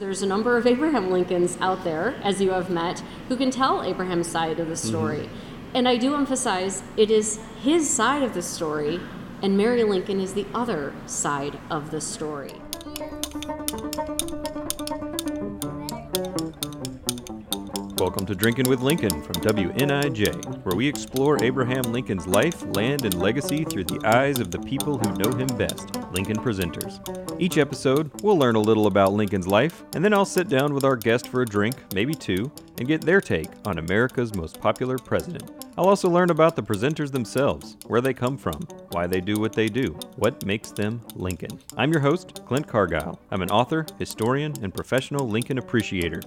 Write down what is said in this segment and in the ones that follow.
There's a number of Abraham Lincolns out there, as you have met, who can tell Abraham's side of the story. Mm-hmm. And I do emphasize it is his side of the story, and Mary Lincoln is the other side of the story. Welcome to Drinking with Lincoln from WNIJ, where we explore Abraham Lincoln's life, land, and legacy through the eyes of the people who know him best, Lincoln presenters. Each episode, we'll learn a little about Lincoln's life, and then I'll sit down with our guest for a drink, maybe two, and get their take on America's most popular president. I'll also learn about the presenters themselves, where they come from, why they do what they do, what makes them Lincoln. I'm your host, Clint Cargile. I'm an author, historian, and professional Lincoln appreciator.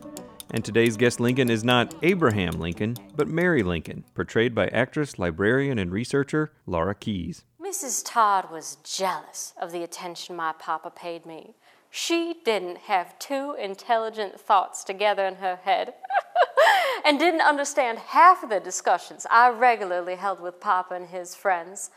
And today's guest Lincoln is not Abraham Lincoln, but Mary Lincoln, portrayed by actress, librarian, and researcher Laura Keyes. Mrs. Todd was jealous of the attention my papa paid me. She didn't have two intelligent thoughts together in her head and didn't understand half of the discussions I regularly held with Papa and his friends.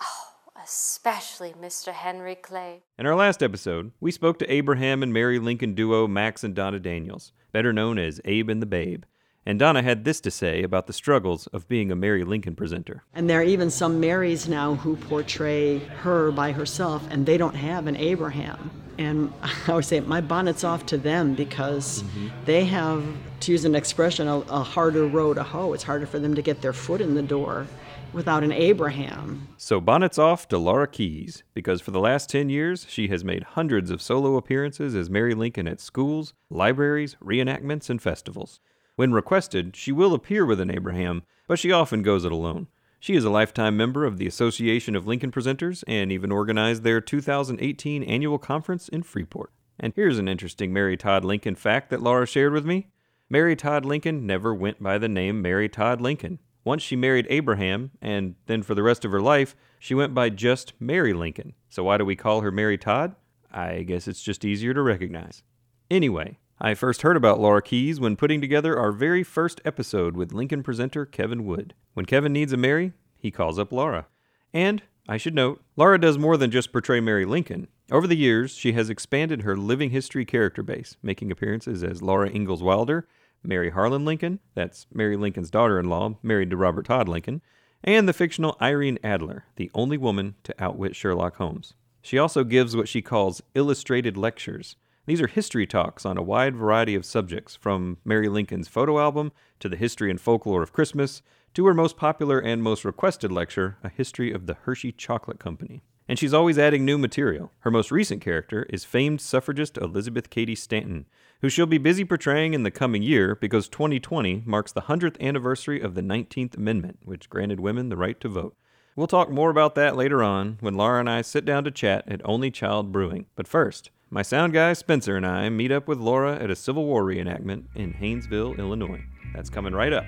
Oh, especially Mr. Henry Clay. In our last episode, we spoke to Abraham and Mary Lincoln duo Max and Donna Daniels, better known as Abe and the Babe. And Donna had this to say about the struggles of being a Mary Lincoln presenter. And there are even some Marys now who portray her by herself, and they don't have an Abraham. And I would say my bonnet's off to them because mm-hmm. they have, to use an expression, a, a harder road to hoe. It's harder for them to get their foot in the door without an Abraham. So bonnets off to Laura Keyes, because for the last 10 years, she has made hundreds of solo appearances as Mary Lincoln at schools, libraries, reenactments, and festivals. When requested, she will appear with an Abraham, but she often goes it alone. She is a lifetime member of the Association of Lincoln Presenters and even organized their 2018 annual conference in Freeport. And here's an interesting Mary Todd Lincoln fact that Laura shared with me. Mary Todd Lincoln never went by the name Mary Todd Lincoln. Once she married Abraham, and then for the rest of her life, she went by just Mary Lincoln. So why do we call her Mary Todd? I guess it's just easier to recognize. Anyway, I first heard about Laura Keyes when putting together our very first episode with Lincoln presenter Kevin Wood. When Kevin needs a Mary, he calls up Laura. And, I should note, Laura does more than just portray Mary Lincoln. Over the years, she has expanded her living history character base, making appearances as Laura Ingalls Wilder, Mary Harlan Lincoln, that's Mary Lincoln's daughter in law, married to Robert Todd Lincoln, and the fictional Irene Adler, the only woman to outwit Sherlock Holmes. She also gives what she calls illustrated lectures. These are history talks on a wide variety of subjects, from Mary Lincoln's photo album to the history and folklore of Christmas to her most popular and most requested lecture, A History of the Hershey Chocolate Company. And she's always adding new material. Her most recent character is famed suffragist Elizabeth Cady Stanton, who she'll be busy portraying in the coming year because 2020 marks the 100th anniversary of the 19th Amendment, which granted women the right to vote. We'll talk more about that later on when Laura and I sit down to chat at Only Child Brewing. But first, my sound guy Spencer and I meet up with Laura at a Civil War reenactment in Hainesville, Illinois. That's coming right up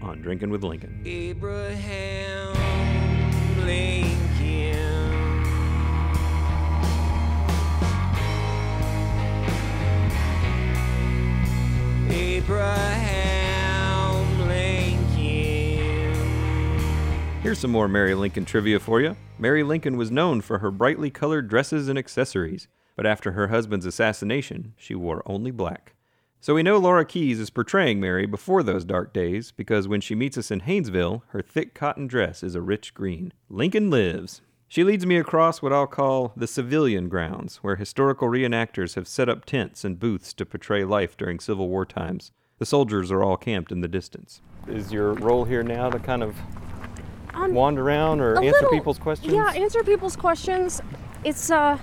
on Drinking with Lincoln. Abraham Lincoln. Here's some more Mary Lincoln trivia for you. Mary Lincoln was known for her brightly colored dresses and accessories, but after her husband's assassination, she wore only black. So we know Laura Keyes is portraying Mary before those dark days because when she meets us in Hainesville, her thick cotton dress is a rich green. Lincoln lives. She leads me across what I'll call the civilian grounds, where historical reenactors have set up tents and booths to portray life during Civil War times. The soldiers are all camped in the distance. Is your role here now to kind of um, wander around or answer little, people's questions? Yeah, answer people's questions. It's uh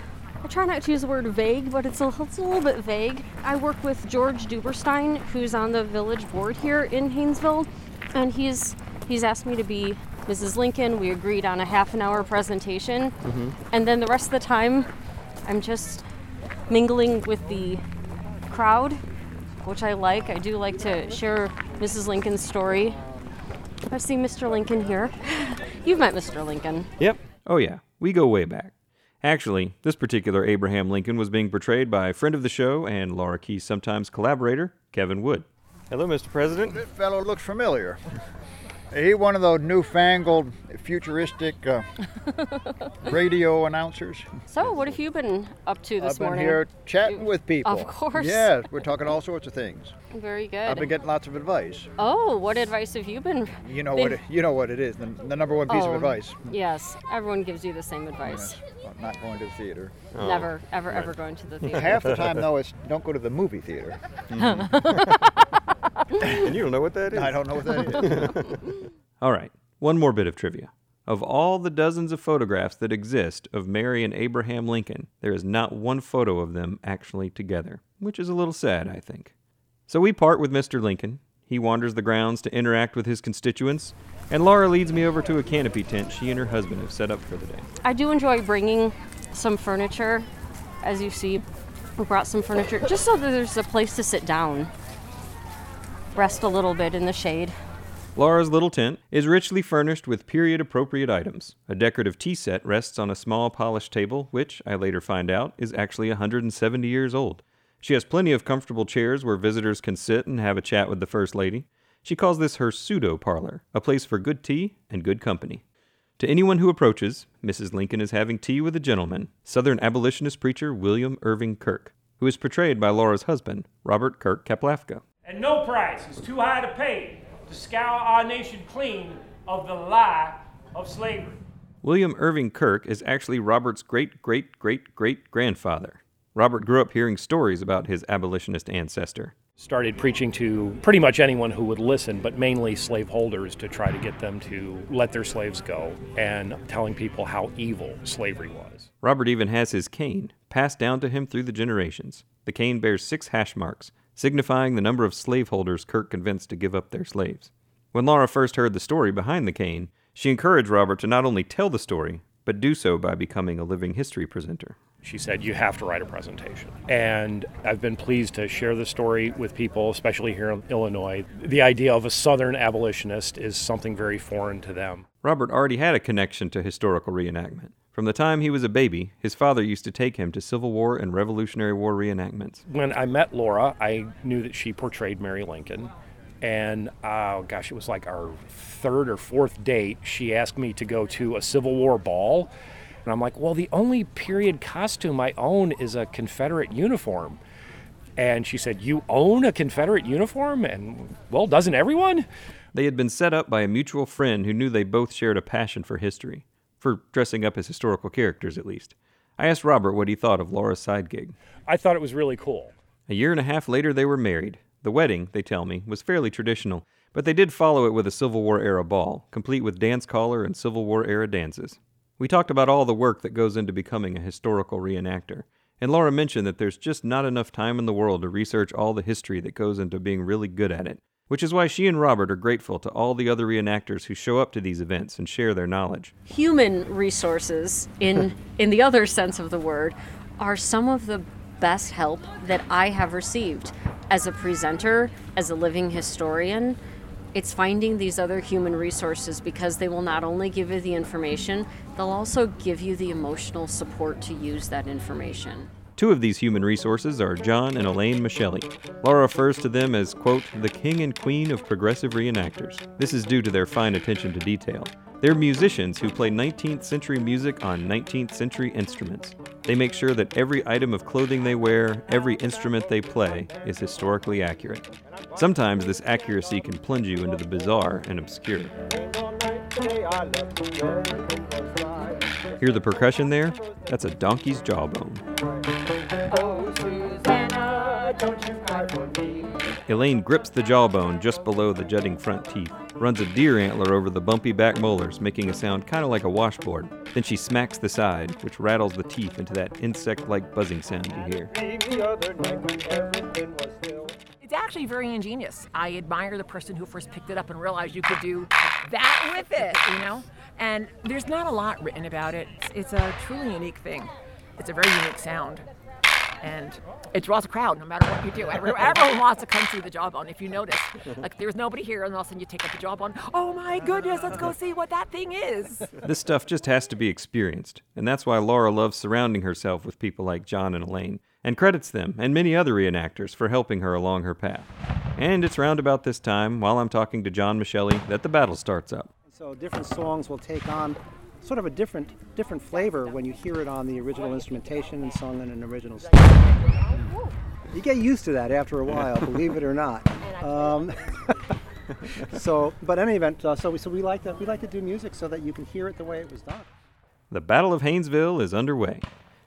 I try not to use the word vague, but it's a, it's a little bit vague. I work with George Duberstein, who's on the village board here in Hainesville, and he's he's asked me to be Mrs. Lincoln. We agreed on a half an hour presentation. Mm-hmm. And then the rest of the time, I'm just mingling with the crowd, which I like. I do like to share Mrs. Lincoln's story. I see Mr. Lincoln here. You've met Mr. Lincoln. Yep. Oh, yeah. We go way back. Actually, this particular Abraham Lincoln was being portrayed by a friend of the show and Laura Keyes' sometimes collaborator, Kevin Wood. Hello, Mr. President. That fellow looks familiar. He one of those newfangled, futuristic uh, radio announcers. So, what have you been up to this morning? I've been morning? here chatting with people. Of course. Yes, we're talking all sorts of things. Very good. I've been getting lots of advice. oh, what advice have you been? You know been- what? It, you know what it is. The, the number one piece Oh, of advice. Yes, everyone gives you the same advice. Well, Not going to the theater. Never, ever, ever going to the theater. Half the time, though, it's don't go to the movie theater. And you don't know what that is. I don't know what that is. All right, one more bit of trivia. Of all the dozens of photographs that exist of Mary and Abraham Lincoln, there is not one photo of them actually together, which is a little sad, I think. So we part with Mr. Lincoln. He wanders the grounds to interact with his constituents, and Laura leads me over to a canopy tent she and her husband have set up for the day. I do enjoy bringing some furniture. As you see, we brought some furniture just so that there's a place to sit down, rest a little bit in the shade. Laura's little tent is richly furnished with period appropriate items. A decorative tea set rests on a small polished table, which, I later find out, is actually 170 years old. She has plenty of comfortable chairs where visitors can sit and have a chat with the First Lady. She calls this her pseudo parlor, a place for good tea and good company. To anyone who approaches, Mrs. Lincoln is having tea with a gentleman, Southern abolitionist preacher William Irving Kirk, who is portrayed by Laura's husband, Robert Kirk Kaplafka. And no price is too high to pay to scour our nation clean of the lie of slavery. William Irving Kirk is actually Robert's great great great great grandfather. Robert grew up hearing stories about his abolitionist ancestor. started preaching to pretty much anyone who would listen, but mainly slaveholders to try to get them to let their slaves go and telling people how evil slavery was. Robert even has his cane, passed down to him through the generations. The cane bears six hash marks, signifying the number of slaveholders Kirk convinced to give up their slaves. When Laura first heard the story behind the cane, she encouraged Robert to not only tell the story, but do so by becoming a living history presenter. She said, You have to write a presentation. And I've been pleased to share the story with people, especially here in Illinois. The idea of a Southern abolitionist is something very foreign to them. Robert already had a connection to historical reenactment. From the time he was a baby, his father used to take him to Civil War and Revolutionary War reenactments. When I met Laura, I knew that she portrayed Mary Lincoln. And oh gosh, it was like our third or fourth date. She asked me to go to a Civil War ball. And I'm like, well, the only period costume I own is a Confederate uniform. And she said, You own a Confederate uniform? And well, doesn't everyone? They had been set up by a mutual friend who knew they both shared a passion for history, for dressing up as historical characters at least. I asked Robert what he thought of Laura's side gig. I thought it was really cool. A year and a half later, they were married. The wedding, they tell me, was fairly traditional, but they did follow it with a Civil War era ball, complete with dance collar and Civil War era dances. We talked about all the work that goes into becoming a historical reenactor, and Laura mentioned that there's just not enough time in the world to research all the history that goes into being really good at it, which is why she and Robert are grateful to all the other reenactors who show up to these events and share their knowledge. Human resources, in in the other sense of the word, are some of the best help that I have received as a presenter, as a living historian. It's finding these other human resources because they will not only give you the information, they'll also give you the emotional support to use that information. Two of these human resources are John and Elaine Michelli. Laura refers to them as, quote, the king and queen of progressive reenactors. This is due to their fine attention to detail. They're musicians who play 19th century music on 19th century instruments. They make sure that every item of clothing they wear, every instrument they play, is historically accurate. Sometimes this accuracy can plunge you into the bizarre and obscure. Hear the percussion there? That's a donkey's jawbone. Elaine grips the jawbone just below the jutting front teeth, runs a deer antler over the bumpy back molars, making a sound kind of like a washboard. Then she smacks the side, which rattles the teeth into that insect like buzzing sound you hear. It's actually very ingenious. I admire the person who first picked it up and realized you could do that with it, you know? And there's not a lot written about it. It's, it's a truly unique thing. It's a very unique sound. And it draws a crowd no matter what you do. Every- Everyone wants to come see the jawbone. If you notice, like there's nobody here, and all of a sudden you take up the jawbone. Oh my goodness, let's go see what that thing is. This stuff just has to be experienced, and that's why Laura loves surrounding herself with people like John and Elaine, and credits them and many other reenactors for helping her along her path. And it's round about this time, while I'm talking to John Michelli, that the battle starts up. So different songs will take on sort of a different different flavor when you hear it on the original instrumentation and sung in an original style. You get used to that after a while, believe it or not. Um, so, but in any event, uh, so we so we like to we like to do music so that you can hear it the way it was done. The Battle of Hainesville is underway.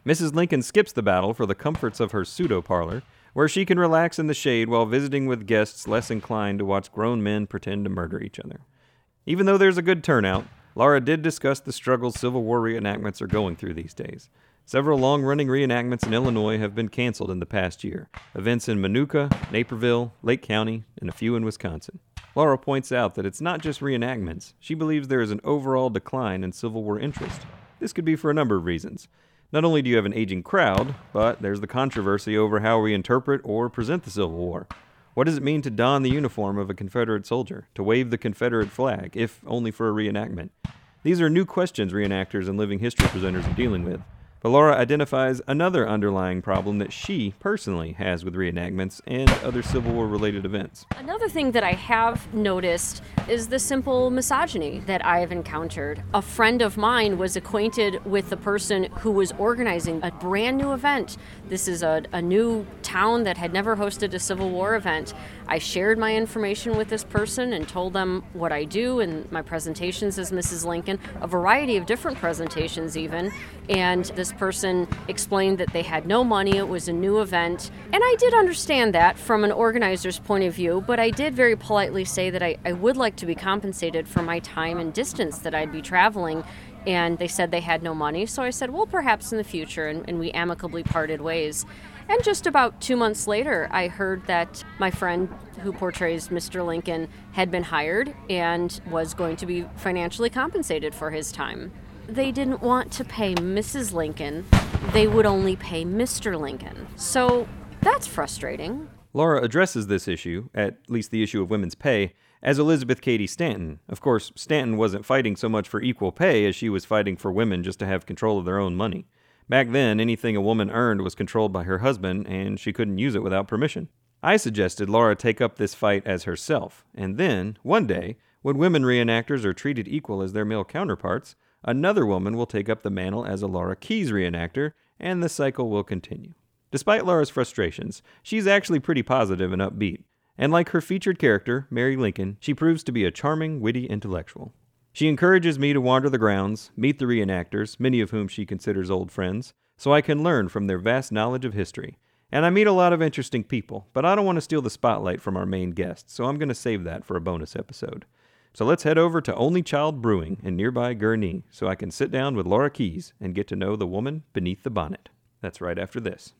Mrs. Lincoln skips the battle for the comforts of her pseudo parlor, where she can relax in the shade while visiting with guests less inclined to watch grown men pretend to murder each other. Even though there's a good turnout, Laura did discuss the struggles Civil War reenactments are going through these days. Several long running reenactments in Illinois have been canceled in the past year. Events in Minooka, Naperville, Lake County, and a few in Wisconsin. Laura points out that it's not just reenactments. She believes there is an overall decline in Civil War interest. This could be for a number of reasons. Not only do you have an aging crowd, but there's the controversy over how we interpret or present the Civil War. What does it mean to don the uniform of a Confederate soldier, to wave the Confederate flag, if only for a reenactment? These are new questions reenactors and living history presenters are dealing with. But Laura identifies another underlying problem that she personally has with reenactments and other Civil War related events. Another thing that I have noticed is the simple misogyny that I have encountered. A friend of mine was acquainted with the person who was organizing a brand new event. This is a, a new town that had never hosted a Civil War event. I shared my information with this person and told them what I do and my presentations as Mrs. Lincoln, a variety of different presentations, even. And this person explained that they had no money, it was a new event. And I did understand that from an organizer's point of view, but I did very politely say that I, I would like to be compensated for my time and distance that I'd be traveling and they said they had no money. So I said, well, perhaps in the future, and, and, we amicably parted ways. And just about two months later, I heard that my friend who portrays Mr. Lincoln had been hired and was going to be financially compensated for his time. They didn't want to pay Mrs. Lincoln, they would only pay Mr. Lincoln. So that's frustrating. Laura addresses this issue, at least the issue of women's pay, as Elizabeth Cady Stanton. Of course, Stanton wasn't fighting so much for equal pay as she was fighting for women just to have control of their own money. Back then, anything a woman earned was controlled by her husband, and she couldn't use it without permission. I suggested Laura take up this fight as herself, and then, one day, when women reenactors are treated equal as their male counterparts, another woman will take up the mantle as a Laura Keyes reenactor, and the cycle will continue. Despite Laura's frustrations, she's actually pretty positive and upbeat. And like her featured character, Mary Lincoln, she proves to be a charming, witty intellectual. She encourages me to wander the grounds, meet the reenactors, many of whom she considers old friends, so I can learn from their vast knowledge of history. And I meet a lot of interesting people, but I don't want to steal the spotlight from our main guest, so I'm going to save that for a bonus episode. So let's head over to Only Child Brewing in nearby Gurnee so I can sit down with Laura Keyes and get to know the woman beneath the bonnet. That's right after this.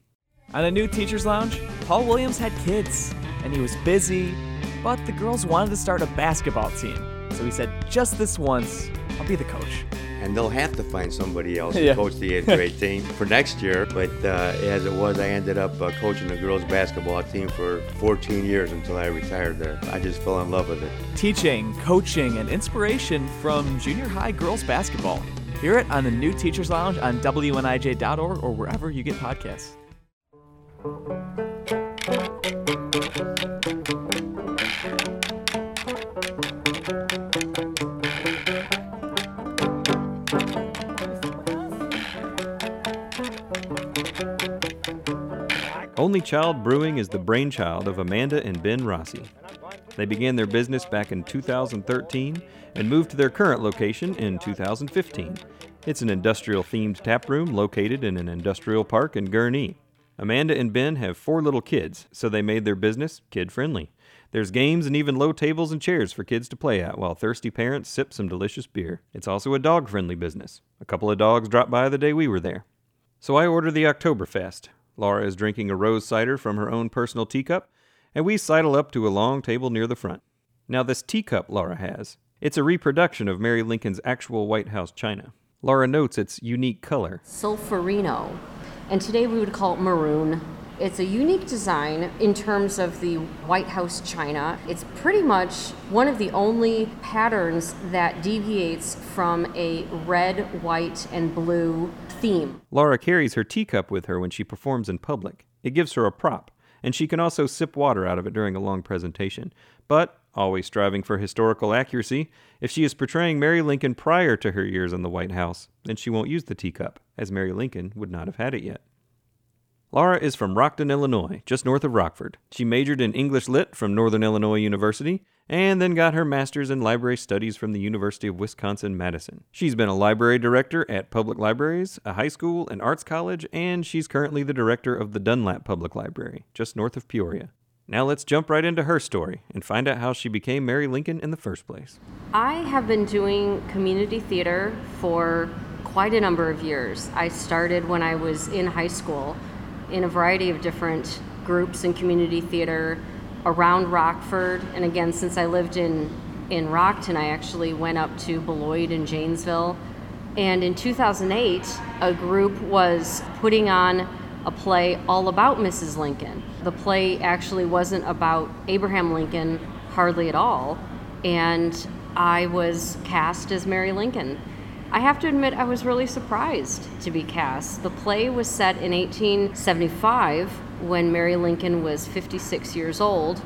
On a new teacher's lounge, Paul Williams had kids, and he was busy, but the girls wanted to start a basketball team. So he said, just this once, I'll be the coach. And they'll have to find somebody else Yeah. to coach the eighth grade team for next year. But uh, as it was, I ended up uh, coaching the girls basketball team for 14 years until I retired there. I just fell in love with it. Teaching, coaching, and inspiration from junior high girls basketball. Hear it on the new Teachers Lounge on WNIJ.org or wherever you get podcasts. Only Child Brewing is the brainchild of Amanda and Ben Rossi. They began their business back in 2013 and moved to their current location in 2015. It's an industrial themed tap room located in an industrial park in Gurnee. Amanda and Ben have four little kids, so they made their business kid friendly. There's games and even low tables and chairs for kids to play at while thirsty parents sip some delicious beer. It's also a dog friendly business. A couple of dogs dropped by the day we were there. So I order the Oktoberfest. Laura is drinking a rose cider from her own personal teacup, and we sidle up to a long table near the front. Now, this teacup Laura has, it's a reproduction of Mary Lincoln's actual White House china. Laura notes its unique color. Solferino. And today we would call it maroon. It's a unique design in terms of the White House china. It's pretty much one of the only patterns that deviates from a red, white, and blue theme. Laura carries her teacup with her when she performs in public. It gives her a prop, and she can also sip water out of it during a long presentation. But, always striving for historical accuracy, if she is portraying Mary Lincoln prior to her years in the White House, then she won't use the teacup, as Mary Lincoln would not have had it yet. Laura is from Rockton, Illinois, just north of Rockford. She majored in English Lit from Northern Illinois University and then got her master's in library studies from the University of Wisconsin Madison. She's been a library director at public libraries, a high school, an arts college, and she's currently the director of the Dunlap Public Library, just north of Peoria. Now let's jump right into her story and find out how she became Mary Lincoln in the first place. I have been doing community theater for quite a number of years. I started when I was in high school in a variety of different groups in community theater around Rockford. And again, since I lived in, in Rockton, I actually went up to Beloit and Janesville. And in 2008, a group was putting on a play all about Mrs. Lincoln. The play actually wasn't about Abraham Lincoln hardly at all. And I was cast as Mary Lincoln. I have to admit, I was really surprised to be cast. The play was set in 1875 when Mary Lincoln was 56 years old.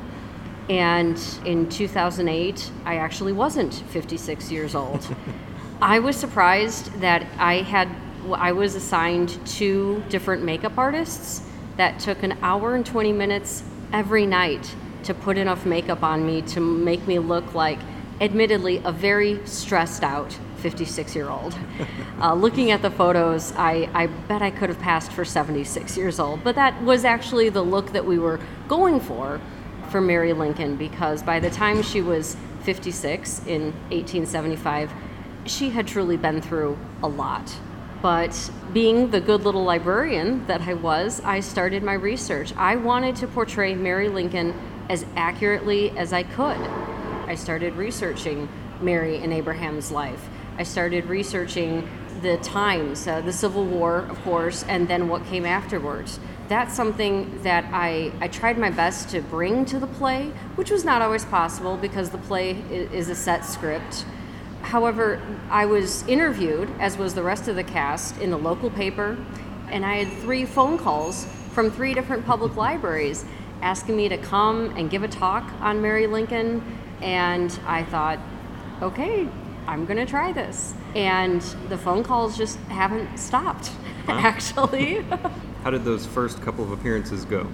And in 2008, I actually wasn't 56 years old. I was surprised that I had, I was assigned two different makeup artists that took an hour and 20 minutes every night to put enough makeup on me to make me look like, admittedly, a very stressed out 56 year old. Uh, looking at the photos, I, I bet I could have passed for 76 years old, but that was actually the look that we were going for for Mary Lincoln because by the time she was 56 in 1875, she had truly been through a lot. But being the good little librarian that I was, I started my research. I wanted to portray Mary Lincoln as accurately as I could. I started researching Mary and Abraham's life. I started researching the times, uh, the Civil War, of course, and then what came afterwards. That's something that I, I tried my best to bring to the play, which was not always possible because the play is, is a set script. However, I was interviewed, as was the rest of the cast, in the local paper, and I had three phone calls from three different public libraries asking me to come and give a talk on Mary Lincoln. And I thought, okay, I'm going to try this. And the phone calls just haven't stopped, Wow. actually. How did those first couple of appearances go?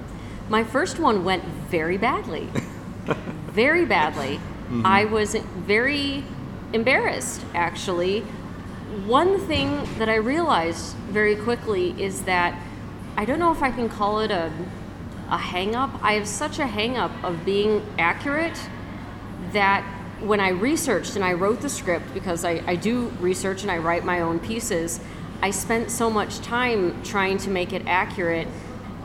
My first one went very badly. very badly. Mhm. I was very embarrassed, actually. One thing that I realized very quickly is that I don't know if I can call it a, a hang up. I have such a hang up of being accurate that when I researched and I wrote the script, because I, I do research and I write my own pieces, I spent so much time trying to make it accurate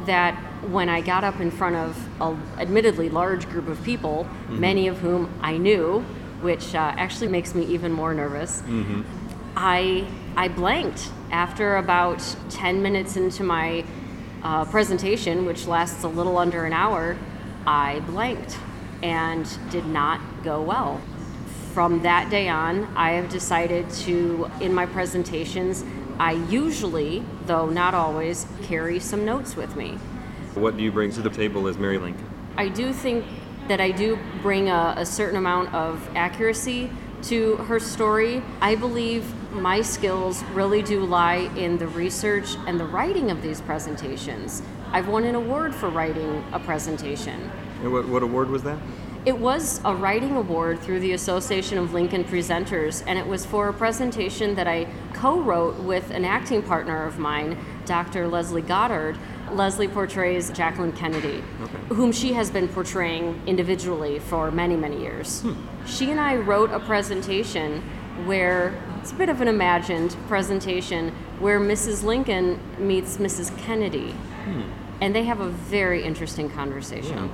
that when I got up in front of a admittedly large group of people, Mhm. many of whom I knew, which uh, actually makes me even more nervous, Mm-hmm. I I blanked after about 10 minutes into my uh, presentation, which lasts a little under an hour. I blanked and did not go well. From that day on, I have decided to, in my presentations, I usually, though not always, carry some notes with me. What do you bring to the table as Mary Lincoln? I do think that I do bring a, a certain amount of accuracy to her story. I believe my skills really do lie in the research and the writing of these presentations. I've won an award for writing a presentation. And what, what award was that? It was a writing award through the Association of Lincoln Presenters, and it was for a presentation that I co wrote with an acting partner of mine, Dr. Leslie Goddard. Leslie portrays Jacqueline Kennedy, whom she has been portraying individually for many, many years. Hmm. She and I wrote a presentation where it's a bit of an imagined presentation where Mrs. Lincoln meets Mrs. Kennedy, hmm. and they have a very interesting conversation.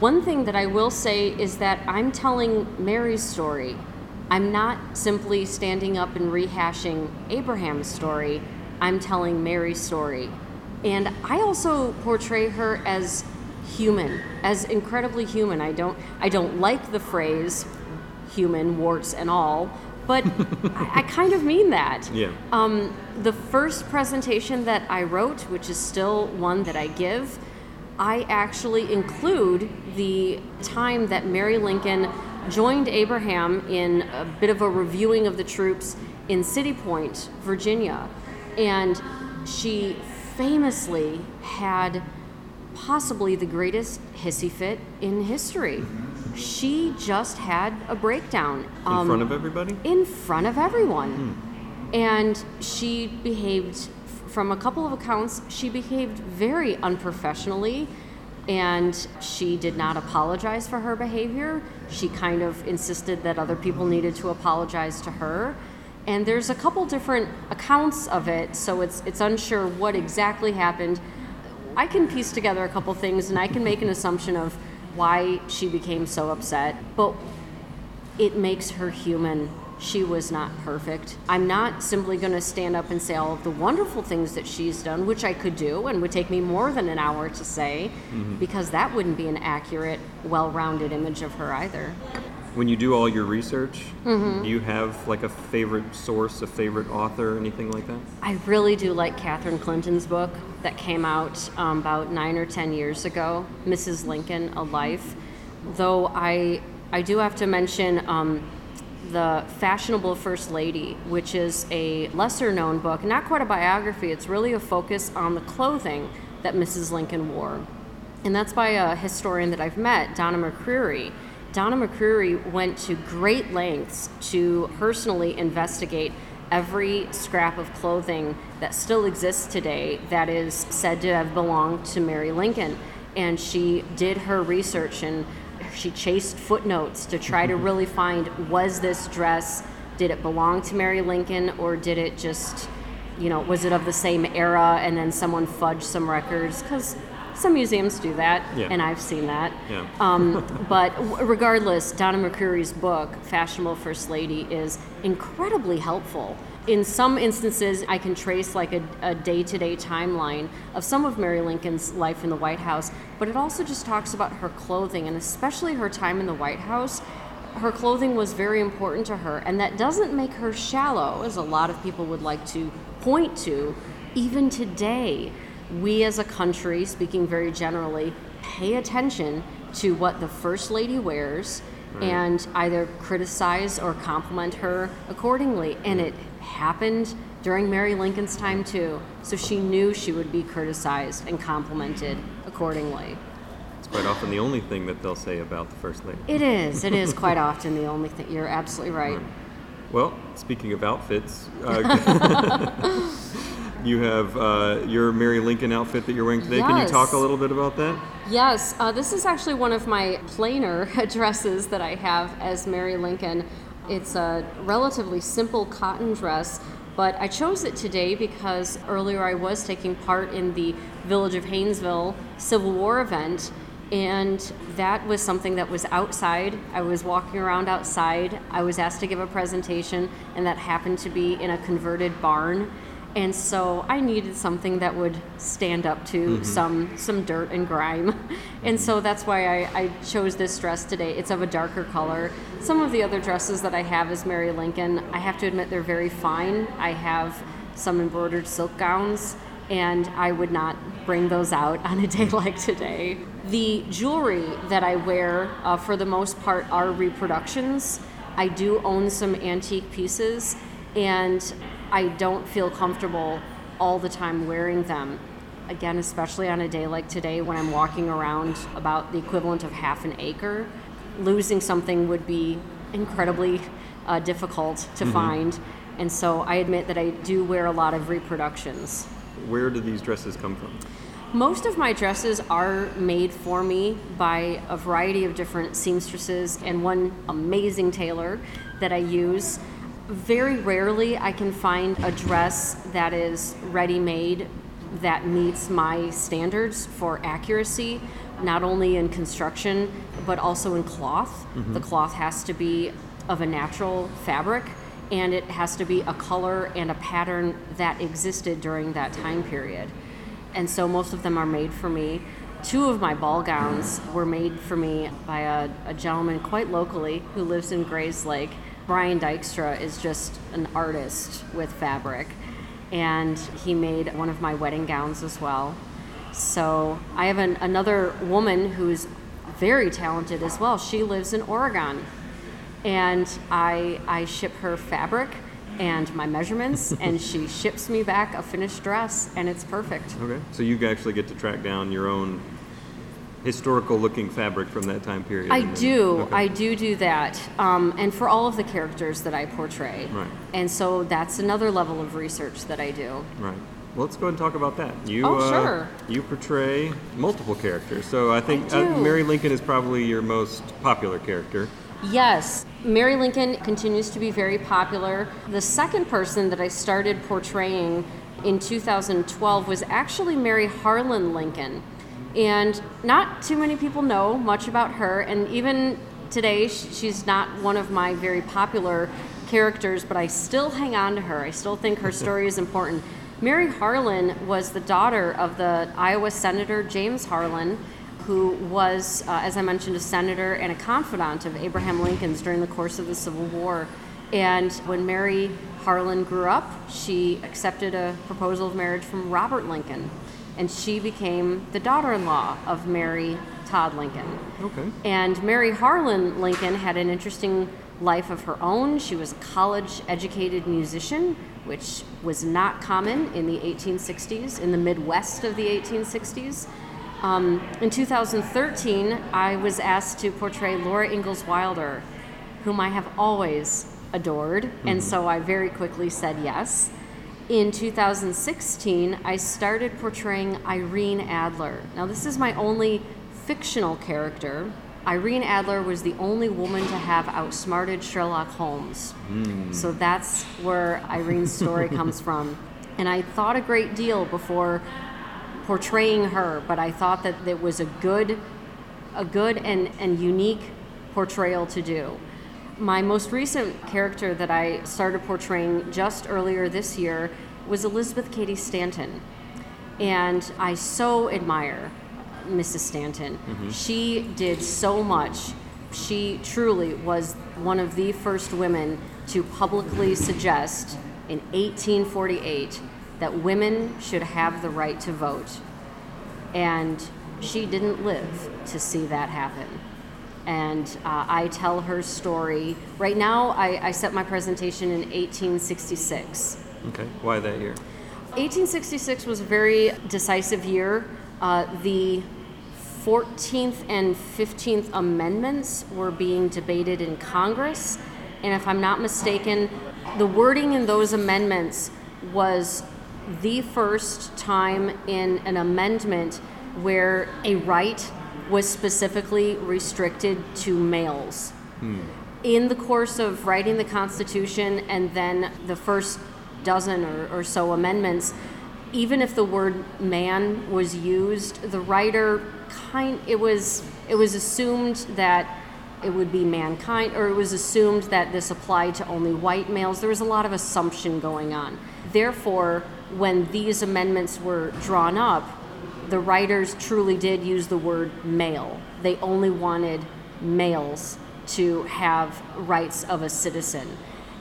One thing that I will say is that I'm telling Mary's story. I'm not simply standing up and rehashing Abraham's story. I'm telling Mary's story. And I also portray her as human, as incredibly human. I don't I don't like the phrase human warts and all, but I, I kind of mean that. Yeah. Um, the first presentation that I wrote, which is still one that I give, I actually include the time that Mary Lincoln joined Abraham in a bit of a reviewing of the troops in City Point, Virginia. And she famously had possibly the greatest hissy fit in history. She just had a breakdown. In um, front of everybody? In front of everyone. Hmm. And she behaved, from a couple of accounts, she behaved very unprofessionally and she did not apologize for her behavior. She kind of insisted that other people needed to apologize to her. And there's a couple different accounts of it, so it's it's unsure what exactly happened. I can piece together a couple things and I can make an assumption of why she became so upset, but it makes her human. She was not perfect. I'm not simply going to stand up and say all of the wonderful things that she's done, which I could do and would take me more than an hour to say, Mhm. because that wouldn't be an accurate, well rounded image of her either. When you do all your research, Mhm. do you have like a favorite source, a favorite author, anything like that? I really do like Catherine Clinton's book that came out um, about nine or ten years ago, Mrs. Lincoln: A Life. Though I I do have to mention um, the Fashionable First Lady, which is a lesser known book, not quite a biography. It's really a focus on the clothing that Mrs. Lincoln wore, and that's by a historian that I've met, Donna McCreary. Donna McCreary went to great lengths to personally investigate every scrap of clothing that still exists today that is said to have belonged to Mary Lincoln. And she did her research and she chased footnotes to try to really find was this dress, did it belong to Mary Lincoln or did it just, you know, was it of the same era and then someone fudged some records? Because some museums do that, Yeah. and I've seen that. Yeah. Um, but w- regardless, Donna McCreary's book, Fashionable First Lady, is incredibly helpful. In some instances, I can trace like a day to day timeline of some of Mary Lincoln's life in the White House, but it also just talks about her clothing and especially her time in the White House. Her clothing was very important to her, and that doesn't make her shallow, as a lot of people would like to point to, even today we as a country, speaking very generally, pay attention to what the First Lady wears Right. and either criticize or compliment her accordingly. And it happened during Mary Lincoln's time too. So she knew she would be criticized and complimented accordingly. It's quite often the only thing that they'll say about the First Lady. It is. It is quite often the only thing. You're absolutely right. Well, speaking of outfits, uh, you have uh, your Mary Lincoln outfit that you're wearing today. Can you talk a little bit about that? Yes, uh, this is actually one of my plainer dresses that I have as Mary Lincoln. It's a relatively simple cotton dress, but I chose it today because earlier I was taking part in the Village of Hainesville Civil War event, and that was something that was outside. I was walking around outside. I was asked to give a presentation, and that happened to be in a converted barn. And so I needed something that would stand up to Mhm. some some dirt and grime. And so that's why I, I chose this dress today. It's of a darker color. Some of the other dresses that I have is Mary Lincoln, I have to admit they're very fine. I have some embroidered silk gowns, and I would not bring those out on a day like today. The jewelry that I wear, uh, for the most part, are reproductions. I do own some antique pieces, and I don't feel comfortable all the time wearing them. Again, especially on a day like today when I'm walking around about the equivalent of half an acre, losing something would be incredibly uh, difficult to Mhm. find. And so I admit that I do wear a lot of reproductions. Where do these dresses come from? Most of my dresses are made for me by a variety of different seamstresses and one amazing tailor that I use. Very rarely I can find a dress that is ready made that meets my standards for accuracy, not only in construction but also in cloth. Mhm. The cloth has to be of a natural fabric and it has to be a color and a pattern that existed during that time period and so most of them are made for me. Two of my ball gowns were made for me by a, a gentleman quite locally who lives in Grayslake. Brian Dykstra is just an artist with fabric, and he made one of my wedding gowns as well. So I have an, another woman who's very talented as well. She lives in Oregon, and I I ship her fabric and my measurements, and she ships me back a finished dress, and it's perfect. Okay. So you actually get to track down your own historical looking fabric from that time period. I then- do. okay. I do do that, um, and for all of the characters that I portray. Right. And so that's another level of research that I do. Right. Well, let's go ahead and talk about that. You, Oh, uh, sure. You portray multiple characters. So I think I uh. Mary Lincoln is probably your most popular character. Yes, Mary Lincoln continues to be very popular. The second person that I started portraying in 2012 was actually Mary Harlan Lincoln. And not too many people know much about her, and even today, she's not one of my very popular characters, but I still hang on to her. I still think her story is important. Mary Harlan was the daughter of the Iowa Senator James Harlan, who was, uh, as I mentioned, a senator and a confidant of Abraham Lincoln's during the course of the Civil War. And when Mary Harlan grew up, she accepted a proposal of marriage from Robert Lincoln, and she became the daughter in law of Mary Todd Lincoln. Okay. And Mary Harlan Lincoln had an interesting life of her own. She was a college educated musician, which was not common in the 1860s, in the Midwest of the 1860s. Um, in 2013, I was asked to portray Laura Ingalls Wilder, whom I have always adored, and so I very quickly said yes. In 2016, I started portraying Irene Adler. Now, this is my only fictional character. Irene Adler was the only woman to have outsmarted Sherlock Holmes. Hmm. So that's where Irene's story comes from. And I thought a great deal before portraying her, but I thought that it was a good, a good and, and unique portrayal to do. My most recent character that I started portraying just earlier this year was Elizabeth Cady Stanton. And I so admire Mrs. Stanton. Mm-hmm. She did so much. She truly was one of the first women to publicly suggest in 1848 that women should have the right to vote. And she didn't live to see that happen. And uh, I tell her story. Right now, I, I set my presentation in 1866. Okay. Why that year? 1866 was a very decisive year. Uh, the 14th and 15th Amendments were being debated in Congress. And if I'm not mistaken, the wording in those amendments was the first time in an amendment where a right was specifically restricted to males hmm. in the course of writing the Constitution and then the first dozen or, or so amendments, even if the word man was used, the writer kind it was it was assumed that it would be mankind or it was assumed that this applied to only white males. There was a lot of assumption going on. Therefore, when these amendments were drawn up, the writers truly did use the word male. They only wanted males to have rights of a citizen.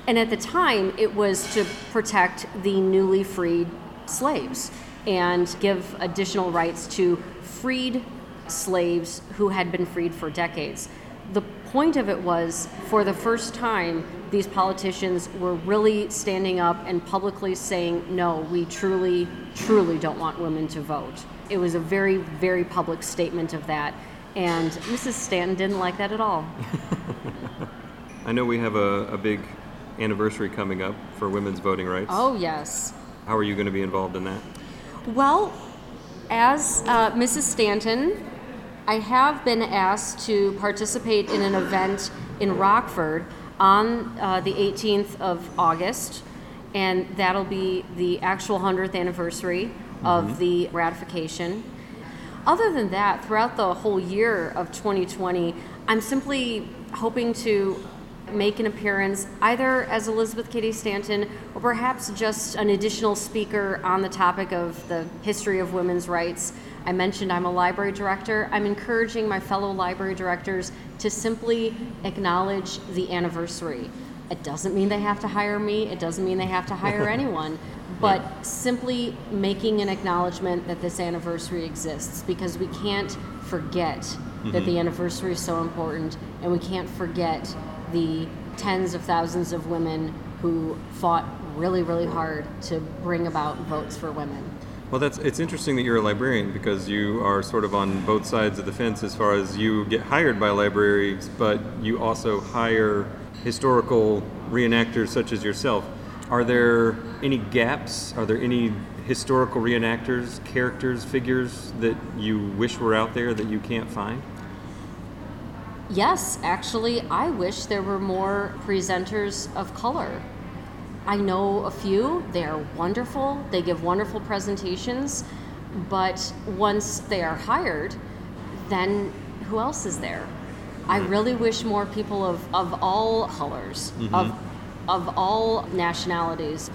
And at the time, it was to protect the newly freed slaves and give additional rights to freed slaves who had been freed for decades. The point of it was, for the first time, these politicians were really standing up and publicly saying, no, we truly, truly don't want women to vote. It was a very, very public statement of that. And Mrs. Stanton didn't like that at all. I know we have a, a big anniversary coming up for women's voting rights. Oh, yes. How are you going to be involved in that? Well, as uh, Mrs. Stanton, I have been asked to participate in an event in Rockford on uh, the 18th of August, and that'll be the actual 100th anniversary of mm-hmm. the ratification. Other than that, throughout the whole year of 2020, I'm simply hoping to make an appearance either as Elizabeth Cady Stanton or perhaps just an additional speaker on the topic of the history of women's rights. I mentioned I'm a library director. I'm encouraging my fellow library directors to simply acknowledge the anniversary. It doesn't mean they have to hire me, it doesn't mean they have to hire anyone, but simply making an acknowledgement that this anniversary exists because we can't forget that Mhm. the anniversary is so important and we can't forget the tens of thousands of women who fought really, really hard to bring about votes for women. Well, that's it's interesting that you're a librarian because you are sort of on both sides of the fence as far as you get hired by libraries, but you also hire historical reenactors such as yourself. Are there any gaps? Are there any historical reenactors, characters, figures that you wish were out there that you can't find? Yes, actually, I wish there were more presenters of color. I know a few, they are wonderful, they give wonderful presentations, but once they are hired, then who else is there? I really wish more people of, of all colors, of, of all nationalities,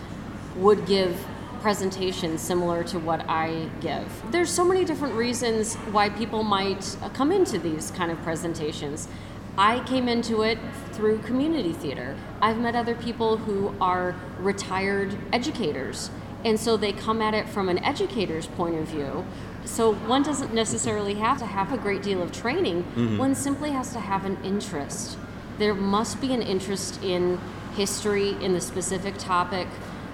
would give presentations similar to what I give. There's so many different reasons why people might uh, come into these kind of presentations. I came into it through community theater. I've met other people who are retired educators, and so they come at it from an educator's point of view. So one doesn't necessarily have to have a great deal of training, Mhm. one simply has to have an interest. There must be an interest in history, in the specific topic,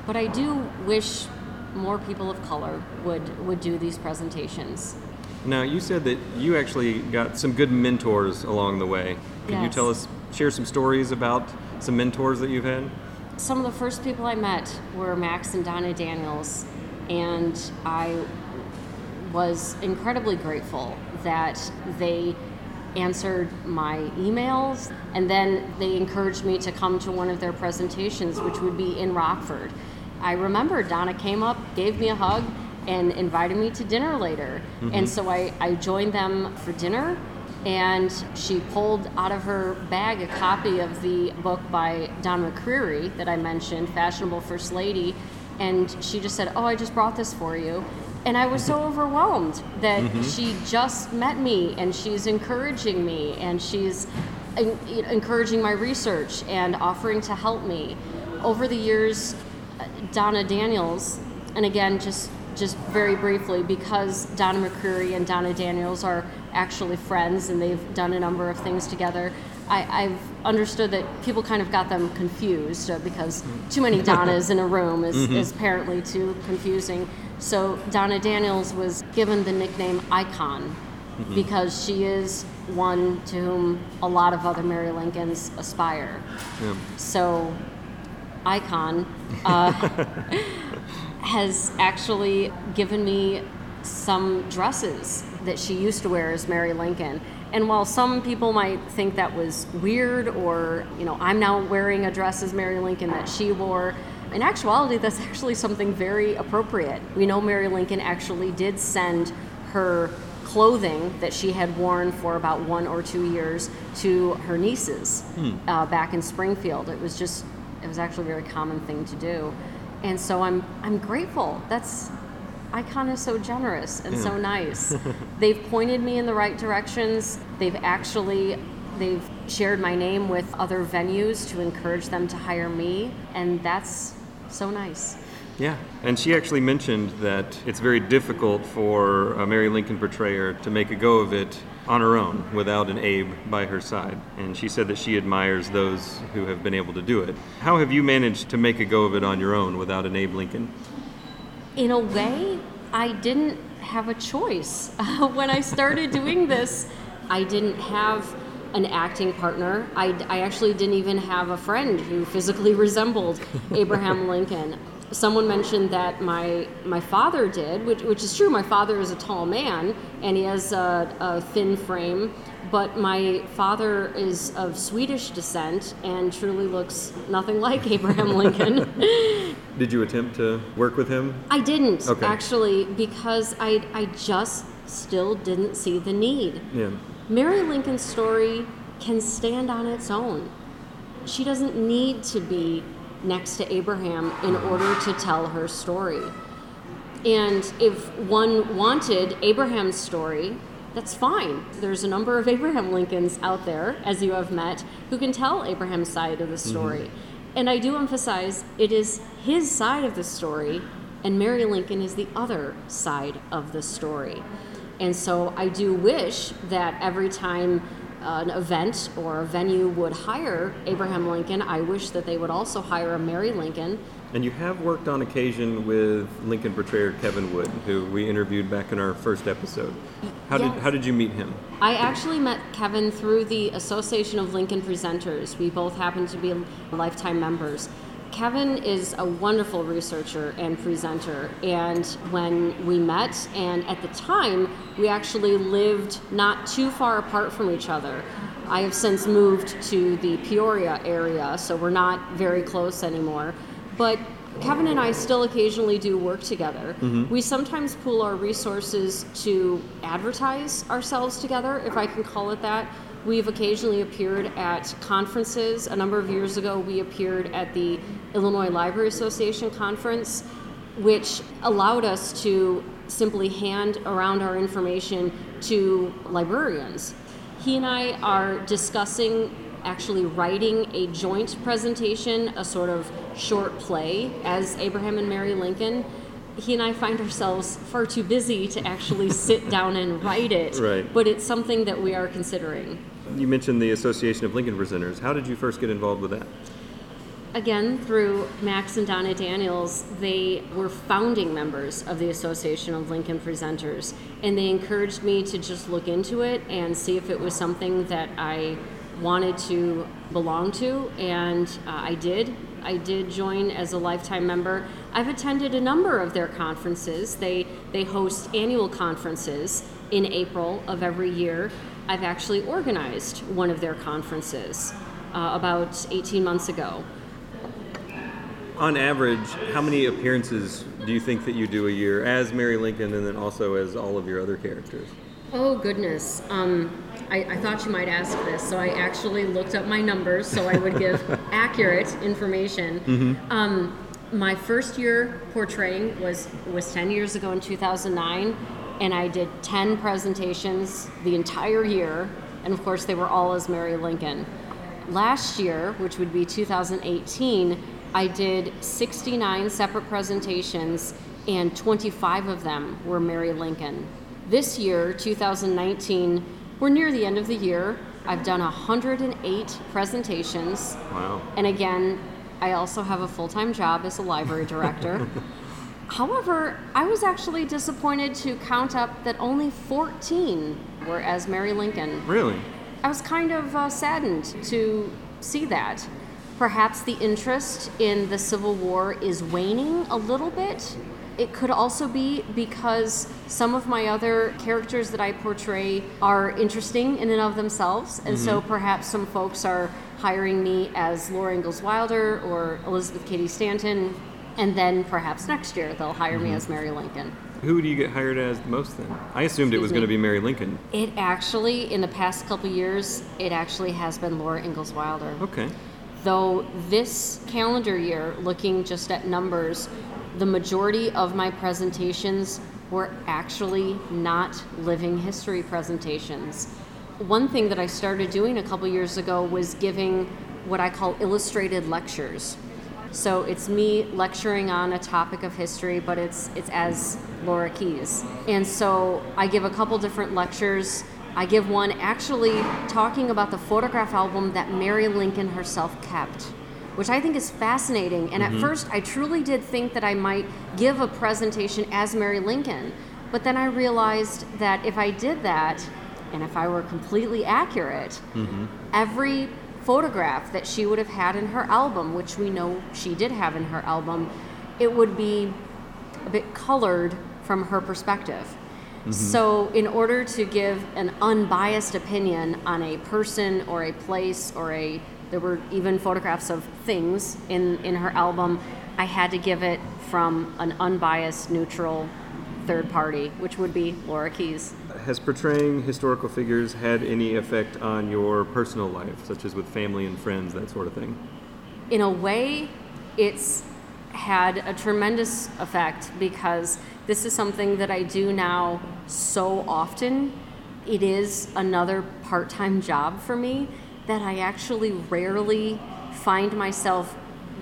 but I do wish more people of color would, would do these presentations. Now, you said that you actually got some good mentors along the way. Can you tell us, share some stories about some mentors that you've had? Some of the first people I met were Max and Donna Daniels, and I was incredibly grateful that they answered my emails and then they encouraged me to come to one of their presentations, which would be in Rockford. I remember Donna came up, gave me a hug, and invited me to dinner later. And Mhm. so I, I joined them for dinner and she pulled out of her bag a copy of the book by Donna McCreary that I mentioned, Fashionable First Lady, and she just said, Oh, I just brought this for you. And I was so overwhelmed that Mhm. she just met me and she's encouraging me and she's en- encouraging my research and offering to help me. Over the years, Donna Daniels, and again, just just very briefly, because Donna McCreary and Donna Daniels are actually friends and they've done a number of things together. I, I've understood that people kind of got them confused uh, because too many Donnas in a room is, Mhm. is apparently too confusing. So Donna Daniels was given the nickname Icon Mhm. because she is one to whom a lot of other Mary Lincolns aspire. Yeah. So, Icon uh, has actually given me some dresses that she used to wear as Mary Lincoln. And while some people might think that was weird, or, you know, I'm now wearing a dress as Mary Lincoln that she wore, in actuality, that's actually something very appropriate. We know Mary Lincoln actually did send her clothing that she had worn for about one or two years to her nieces Hmm. uh, back in Springfield. It was just, it was actually a very common thing to do. And so I'm, I'm grateful. That's, Icon is so generous and so nice. they've pointed me in the right directions. They've actually, they've shared my name with other venues to encourage them to hire me. And that's so nice. Yeah, and she actually mentioned that it's very difficult for a Mary Lincoln portrayer to make a go of it on her own without an Abe by her side. And she said that she admires those who have been able to do it. How have you managed to make a go of it on your own without an Abe Lincoln? in a way, I didn't have a choice. when I started doing this, I didn't have an acting partner. I, I actually didn't even have a friend who physically resembled Abraham Lincoln. Someone mentioned that my my father did, which, which is true. My father is a tall man and he has a, a thin frame, but my father is of Swedish descent and truly looks nothing like Abraham Lincoln. Did you attempt to work with him? I didn't Okay. actually because I I just still didn't see the need. Yeah. Mary Lincoln's story can stand on its own. She doesn't need to be next to Abraham in order to tell her story. And if one wanted Abraham's story that's fine. There's a number of Abraham Lincolns out there, as you have met, who can tell Abraham's side of the mm-hmm. story. And I do emphasize it is his side of the story, and Mary Lincoln is the other side of the story. And so I do wish that every time uh, an event or a venue would hire Abraham Lincoln, I wish that they would also hire a Mary Lincoln. And you have worked on occasion with Lincoln portrayer Kevin Wood, who we interviewed back in our first episode. How did how did you meet him? I actually met Kevin through the Association of Lincoln Presenters. We both happen to be lifetime members. Kevin is a wonderful researcher and presenter, and when we met, and at the time, we actually lived not too far apart from each other. I have since moved to the Peoria area, so we're not very close anymore. But Kevin and I still occasionally do work together. Mhm. We sometimes pool our resources to advertise ourselves together, if I can call it that. We've occasionally appeared at conferences. A number of years ago, we appeared at the Illinois Library Association conference, which allowed us to simply hand around our information to librarians. He and I are discussing actually writing a joint presentation, a sort of short play as Abraham and Mary Lincoln. He and I find ourselves far too busy to actually sit down and write it, Right. but it's something that we are considering. You mentioned the Association of Lincoln Presenters. How did you first get involved with that? Again, through Max and Donna Daniels, they were founding members of the Association of Lincoln Presenters, and they encouraged me to just look into it and see if it was something that I wanted to belong to, and uh, I did. I did join as a lifetime member. I've attended a number of their conferences. They they host annual conferences in April of every year. I've actually organized one of their conferences uh, about 18 months ago. On average, how many appearances do you think that you do a year as Mary Lincoln and then also as all of your other characters? Oh goodness. Um, I, I thought you might ask this, so I actually looked up my numbers so I would give accurate information. Mhm. Um, my first year portraying was was 10 years ago in 2009, and I did 10 presentations the entire year, and of course they were all as Mary Lincoln. Last year, which would be 2018, I did 69 separate presentations, and 25 of them were Mary Lincoln. This year, 2019, we're near the end of the year. I've done 108 presentations. Wow. And again, I also have a full time job as a library director. However, I was actually disappointed to count up that only 14 were as Mary Lincoln. Really? I was kind of uh, saddened to see that. Perhaps the interest in the Civil War is waning a little bit. It could also be because some of my other characters that I portray are interesting in and of themselves, and so Mhm. perhaps some folks are hiring me as Laura Ingalls Wilder or Elizabeth Cady Stanton, and then perhaps next year they'll hire me Mhm. as Mary Lincoln. Who do you get hired as the most then? I assumed it was Excuse going to be Mary Lincoln. It actually, in the past couple years, it actually has been Laura Ingalls Wilder. Okay. Though this calendar year, looking just at numbers, the majority of my presentations were actually not living history presentations. One thing that I started doing a couple years ago was giving what I call illustrated lectures. So it's me lecturing on a topic of history, but it's it's as Laura Keys. And so I give a couple different lectures. I give one actually talking about the photograph album that Mary Lincoln herself kept, which I think is fascinating. And Mhm. at first, I truly did think that I might give a presentation as Mary Lincoln. But then I realized that if I did that, and if I were completely accurate, Mm-hmm. every photograph that she would have had in her album, which we know she did have in her album, it would be a bit colored from her perspective. Mhm. So, in order to give an unbiased opinion on a person or a place or a, there were even photographs of things in, in her album, I had to give it from an unbiased, neutral third party, which would be Laura Keys. Has portraying historical figures had any effect on your personal life, such as with family and friends, that sort of thing? in a way, it's had a tremendous effect because this is something that I do now so often. it is another part time job for me that I actually rarely find myself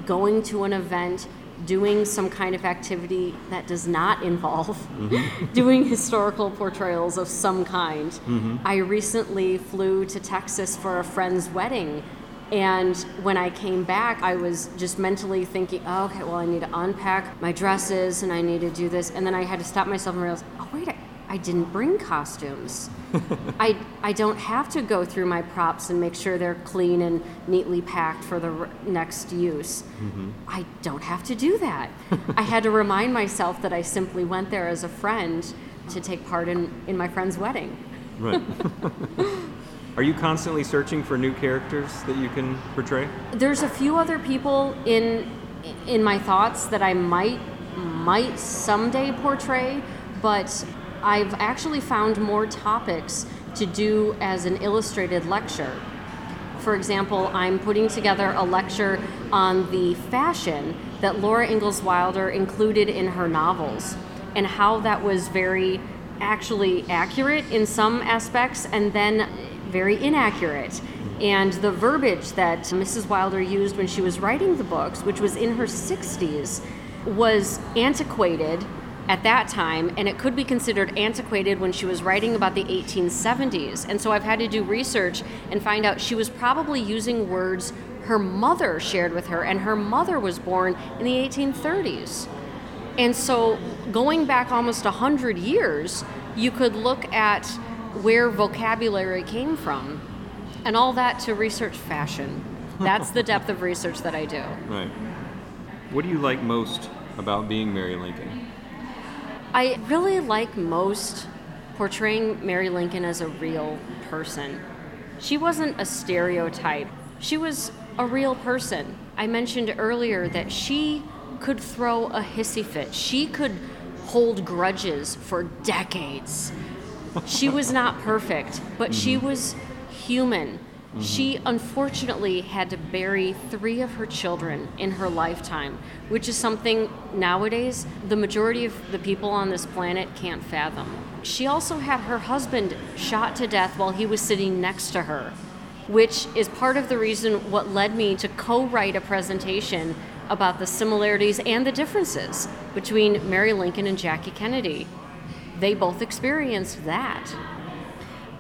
going to an event doing some kind of activity that does not involve doing historical portrayals of some kind. Mhm. I recently flew to Texas for a friend's wedding. And when I came back, I was just mentally thinking, oh, okay, well, I need to unpack my dresses and I need to do this. And then I had to stop myself and realize, I, didn't bring costumes. I, I don't have to go through my props and make sure they're clean and neatly packed for the r- next use. Mm-hmm. I don't have to do that. I had to remind myself that I simply went there as a friend to take part in, in my friend's wedding. Right. Are you constantly searching for new characters that you can portray? There's a few other people in in my thoughts that I might might someday portray, but I've actually found more topics to do as an illustrated lecture. For example, I'm putting together a lecture on the fashion that Laura Ingalls Wilder included in her novels and how that was very actually accurate in some aspects and then very inaccurate. And the verbiage that Mrs. Wilder used when she was writing the books, which was in her 60s, was antiquated at that time, and it could be considered antiquated when she was writing about the 1870s. And so I've had to do research and find out she was probably using words her mother shared with her, and her mother was born in the 1830s. And so, going back almost 100 years, you could look at where vocabulary came from, and all that to research fashion. That's the depth of research that I do. Right. What do you like most about being Mary Lincoln? I really like most portraying Mary Lincoln as a real person. She wasn't a stereotype, she was a real person. I mentioned earlier that she could throw a hissy fit, she could hold grudges for decades. She was not perfect, but she mm-hmm. was human. She unfortunately had to bury three of her children in her lifetime, which is something nowadays the majority of the people on this planet can't fathom. She also had her husband shot to death while he was sitting next to her, which is part of the reason what led me to co write a presentation about the similarities and the differences between Mary Lincoln and Jackie Kennedy. They both experienced that.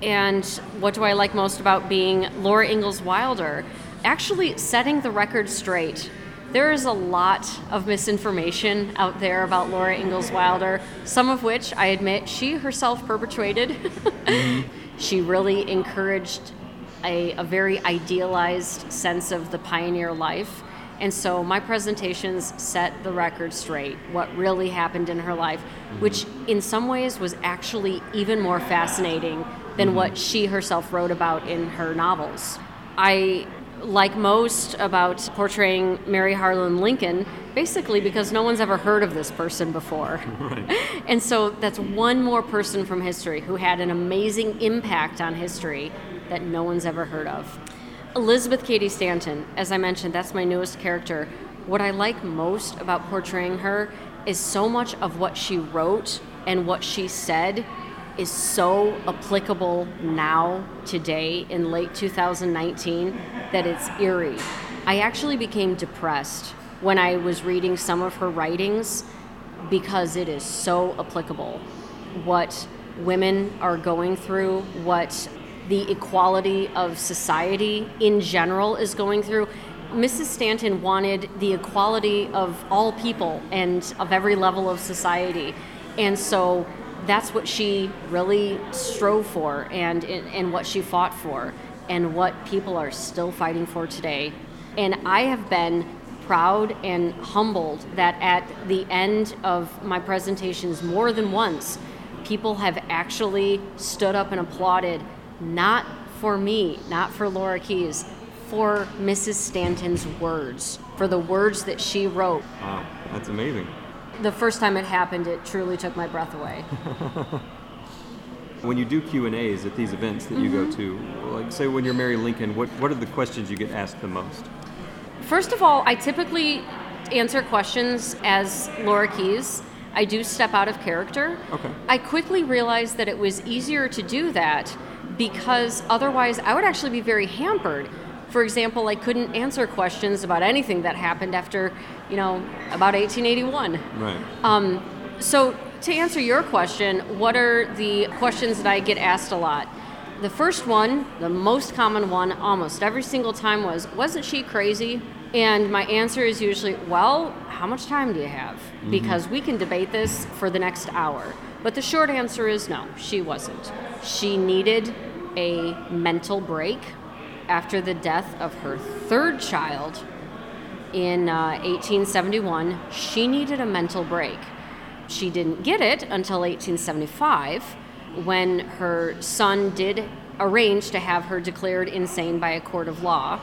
And what do I like most about being Laura Ingalls Wilder? Actually, setting the record straight. There is a lot of misinformation out there about Laura Ingalls Wilder, some of which I admit she herself perpetrated. she really encouraged a, a very idealized sense of the pioneer life. And so my presentations set the record straight, what really happened in her life, which mm-hmm. in some ways was actually even more fascinating than mm-hmm. what she herself wrote about in her novels. I like most about portraying Mary Harlan Lincoln, basically because no one's ever heard of this person before. And so that's one more person from history who had an amazing impact on history that no one's ever heard of. Elizabeth Cady Stanton, as I mentioned, that's my newest character. What I like most about portraying her is so much of what she wrote and what she said is so applicable now, today, in late 2019, that it's eerie. I actually became depressed when I was reading some of her writings because it is so applicable. What women are going through, what the equality of society in general is going through. Mrs. Stanton wanted the equality of all people and of every level of society. And so that's what she really strove for and, and what she fought for and what people are still fighting for today. And I have been proud and humbled that at the end of my presentations more than once, people have actually stood up and applauded not for me, not for Laura Keys, for Mrs. Stanton's words, for the words that she wrote. Wow, that's amazing. The first time it happened, it truly took my breath away. when you do Q and A's at these events that you go mm-hmm. to, like say when you're Mary Lincoln, what what are the questions you get asked the most? First of all, I typically answer questions as Laura Keys, I do step out of character. Okay. I quickly realized that it was easier to do that because otherwise I would actually be very hampered. For example, I couldn't answer questions about anything that happened after, you know, about 1881. Right. Um, so, to answer your question, what are the questions that I get asked a lot? The first one, the most common one, almost every single time was, Wasn't she crazy? And my answer is usually, Well, how much time do you have? Because we can debate this for the next hour. But the short answer is no, she wasn't. She needed a mental break after the death of her third child in uh, 1871. She needed a mental break. She didn't get it until 1875 when her son did arrange to have her declared insane by a court of law.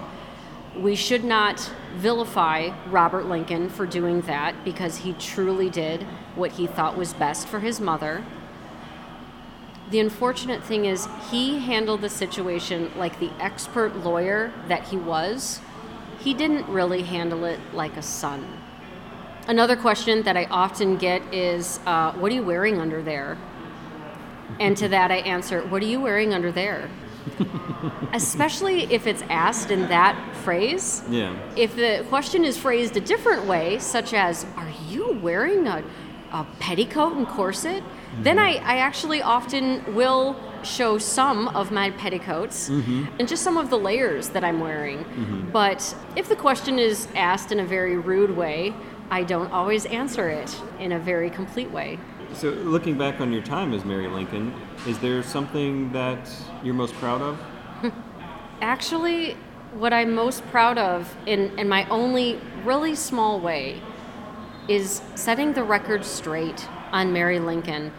We should not vilify Robert Lincoln for doing that because he truly did what he thought was best for his mother. The unfortunate thing is, he handled the situation like the expert lawyer that he was. He didn't really handle it like a son. Another question that I often get is, uh, What are you wearing under there? And to that I answer, What are you wearing under there? Especially if it's asked in that phrase. Yeah. If the question is phrased a different way, such as, Are you wearing a, a petticoat and corset? Then I, I actually often will show some of my petticoats mm-hmm. and just some of the layers that I'm wearing. Mm-hmm. But if the question is asked in a very rude way, I don't always answer it in a very complete way. So, looking back on your time as Mary Lincoln, is there something that you're most proud of? Actually, what I'm most proud of, in, in my only really small way, is setting the record straight on Mary Lincoln,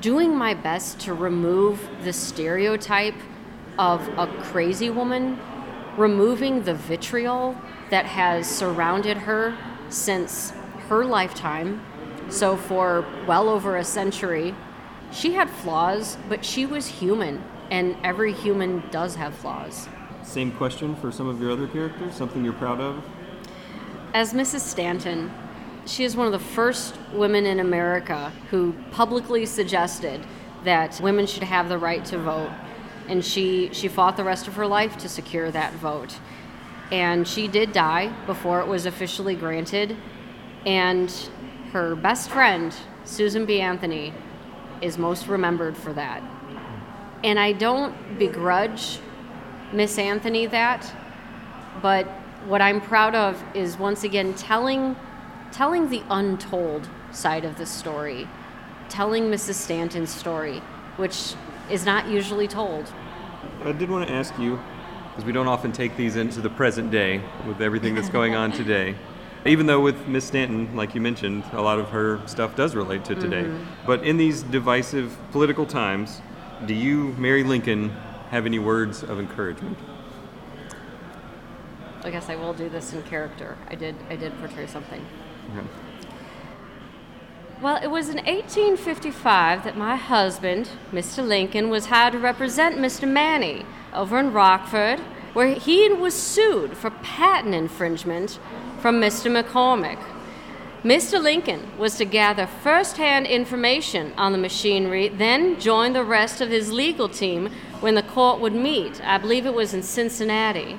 doing my best to remove the stereotype of a crazy woman, removing the vitriol that has surrounded her since her lifetime. So, for well over a century, she had flaws, but she was human, and every human does have flaws. Same question for some of your other characters? Something you're proud of? As Mrs. Stanton, she is one of the first women in America who publicly suggested that women should have the right to vote. And she, she fought the rest of her life to secure that vote. And she did die before it was officially granted. And her best friend, Susan B. Anthony, is most remembered for that. And I don't begrudge Miss Anthony that, but what I'm proud of is once again telling telling the untold side of the story, telling Mrs. Stanton's story, which is not usually told. I did want to ask you, because we don't often take these into the present day with everything that's going on today. Even though with Miss Stanton, like you mentioned, a lot of her stuff does relate to today. Mm-hmm. But in these divisive political times, do you, Mary Lincoln, have any words of encouragement? I guess I will do this in character. I did I did portray something. Well, it was in 1855 that my husband, Mr. Lincoln, was hired to represent Mr. Manny over in Rockford, where he was sued for patent infringement from Mr. McCormick. Mr. Lincoln was to gather first-hand information on the machinery, then join the rest of his legal team when the court would meet. I believe it was in Cincinnati.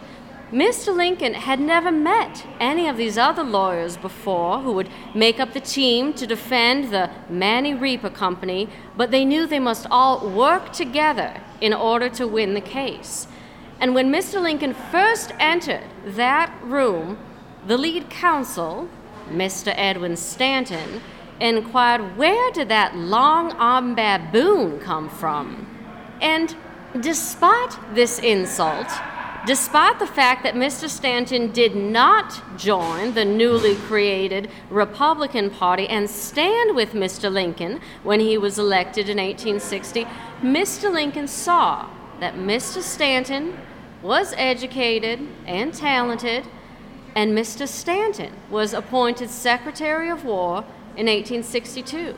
Mr. Lincoln had never met any of these other lawyers before who would make up the team to defend the Manny Reaper Company, but they knew they must all work together in order to win the case. And when Mr. Lincoln first entered that room, the lead counsel, Mr. Edwin Stanton, inquired where did that long armed baboon come from? And despite this insult, despite the fact that Mr. Stanton did not join the newly created Republican Party and stand with Mr. Lincoln when he was elected in 1860, Mr. Lincoln saw that Mr. Stanton was educated and talented, and Mr. Stanton was appointed Secretary of War in 1862.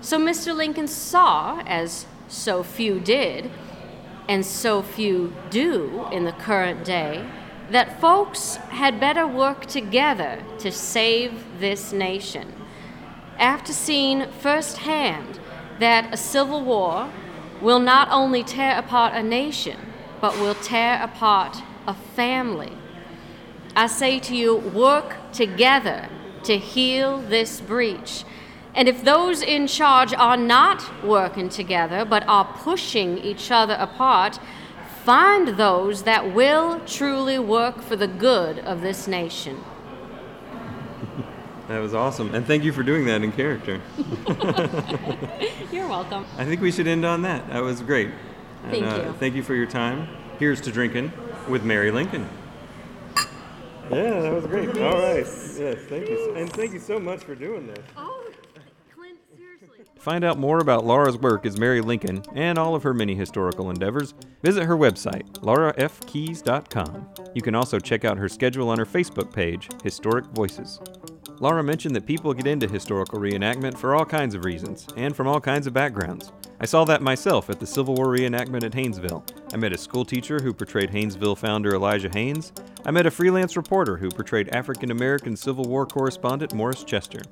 So Mr. Lincoln saw, as so few did, and so few do in the current day, that folks had better work together to save this nation. after seeing firsthand that a civil war will not only tear apart a nation, but will tear apart a family. I say to you, work together to heal this breach. And if those in charge are not working together, but are pushing each other apart, find those that will truly work for the good of this nation. That was awesome. And thank you for doing that in character. You're welcome. I think we should end on that. That was great. And, Thank uh, you. Thank you for your time. Here's to drinking with Mary Lincoln. Yeah, that was great. All right. Yes, thank you. And thank you so much for doing this. Oh, Clint, seriously. To find out more about Laura's work as Mary Lincoln and all of her many historical endeavors, visit her website, laurafkeys.com. You can also check out her schedule on her Facebook page, Historic Voices. Laura mentioned that people get into historical reenactment for all kinds of reasons and from all kinds of backgrounds. I saw that myself at the Civil War reenactment at Hainesville. I met a school teacher who portrayed Hainesville founder Elijah Haines. I met a freelance reporter who portrayed African American Civil War correspondent Morris Chester.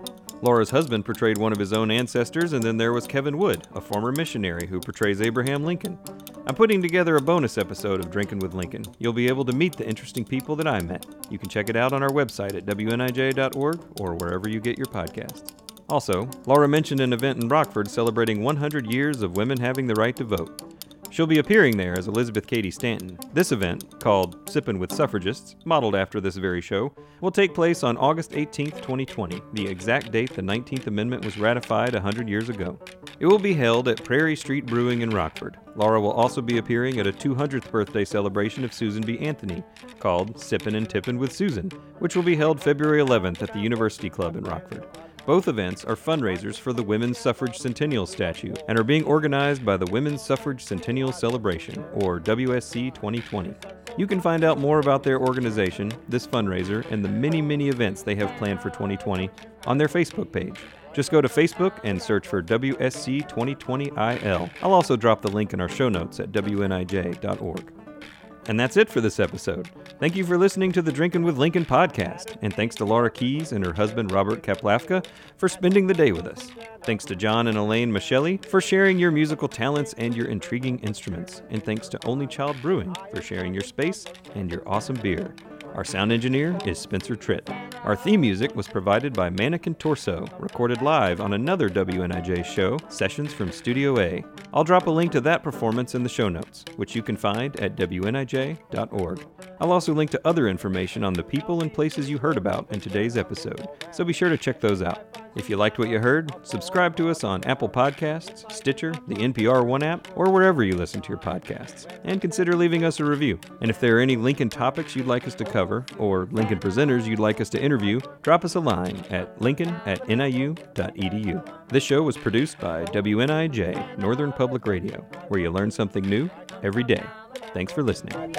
Laura's husband portrayed one of his own ancestors, and then there was Kevin Wood, a former missionary who portrays Abraham Lincoln. I'm putting together a bonus episode of Drinking with Lincoln. You'll be able to meet the interesting people that I met. You can check it out on our website at WNIJ.org or wherever you get your podcasts. Also, Laura mentioned an event in Rockford celebrating 100 years of women having the right to vote. She'll be appearing there as Elizabeth Cady Stanton. This event, called Sippin' with Suffragists, modeled after this very show, will take place on August 18, 2020, the exact date the 19th Amendment was ratified 100 years ago. It will be held at Prairie Street Brewing in Rockford. Laura will also be appearing at a 200th birthday celebration of Susan B. Anthony, called Sippin' and Tippin' with Susan, which will be held February 11th at the University Club in Rockford. Both events are fundraisers for the Women's Suffrage Centennial Statue and are being organized by the Women's Suffrage Centennial Celebration, or WSC 2020. You can find out more about their organization, this fundraiser, and the many, many events they have planned for 2020 on their Facebook page. Just go to Facebook and search for WSC 2020IL. I'll also drop the link in our show notes at WNIJ.org. And that's it for this episode. Thank you for listening to the Drinking with Lincoln podcast, and thanks to Laura Keys and her husband Robert Kaplafka for spending the day with us. Thanks to John and Elaine Michelli for sharing your musical talents and your intriguing instruments, and thanks to Only Child Brewing for sharing your space and your awesome beer. Our sound engineer is Spencer Tritt. Our theme music was provided by Mannequin Torso, recorded live on another WNIJ show, Sessions from Studio A. I'll drop a link to that performance in the show notes, which you can find at WNIJ.org. I'll also link to other information on the people and places you heard about in today's episode, so be sure to check those out. If you liked what you heard, subscribe to us on Apple Podcasts, Stitcher, the NPR One app, or wherever you listen to your podcasts, and consider leaving us a review. And if there are any Lincoln topics you'd like us to cover, or Lincoln presenters you'd like us to interview, drop us a line at lincoln at niu.edu. This show was produced by WNIJ, Northern Public Radio, where you learn something new every day. Thanks for listening.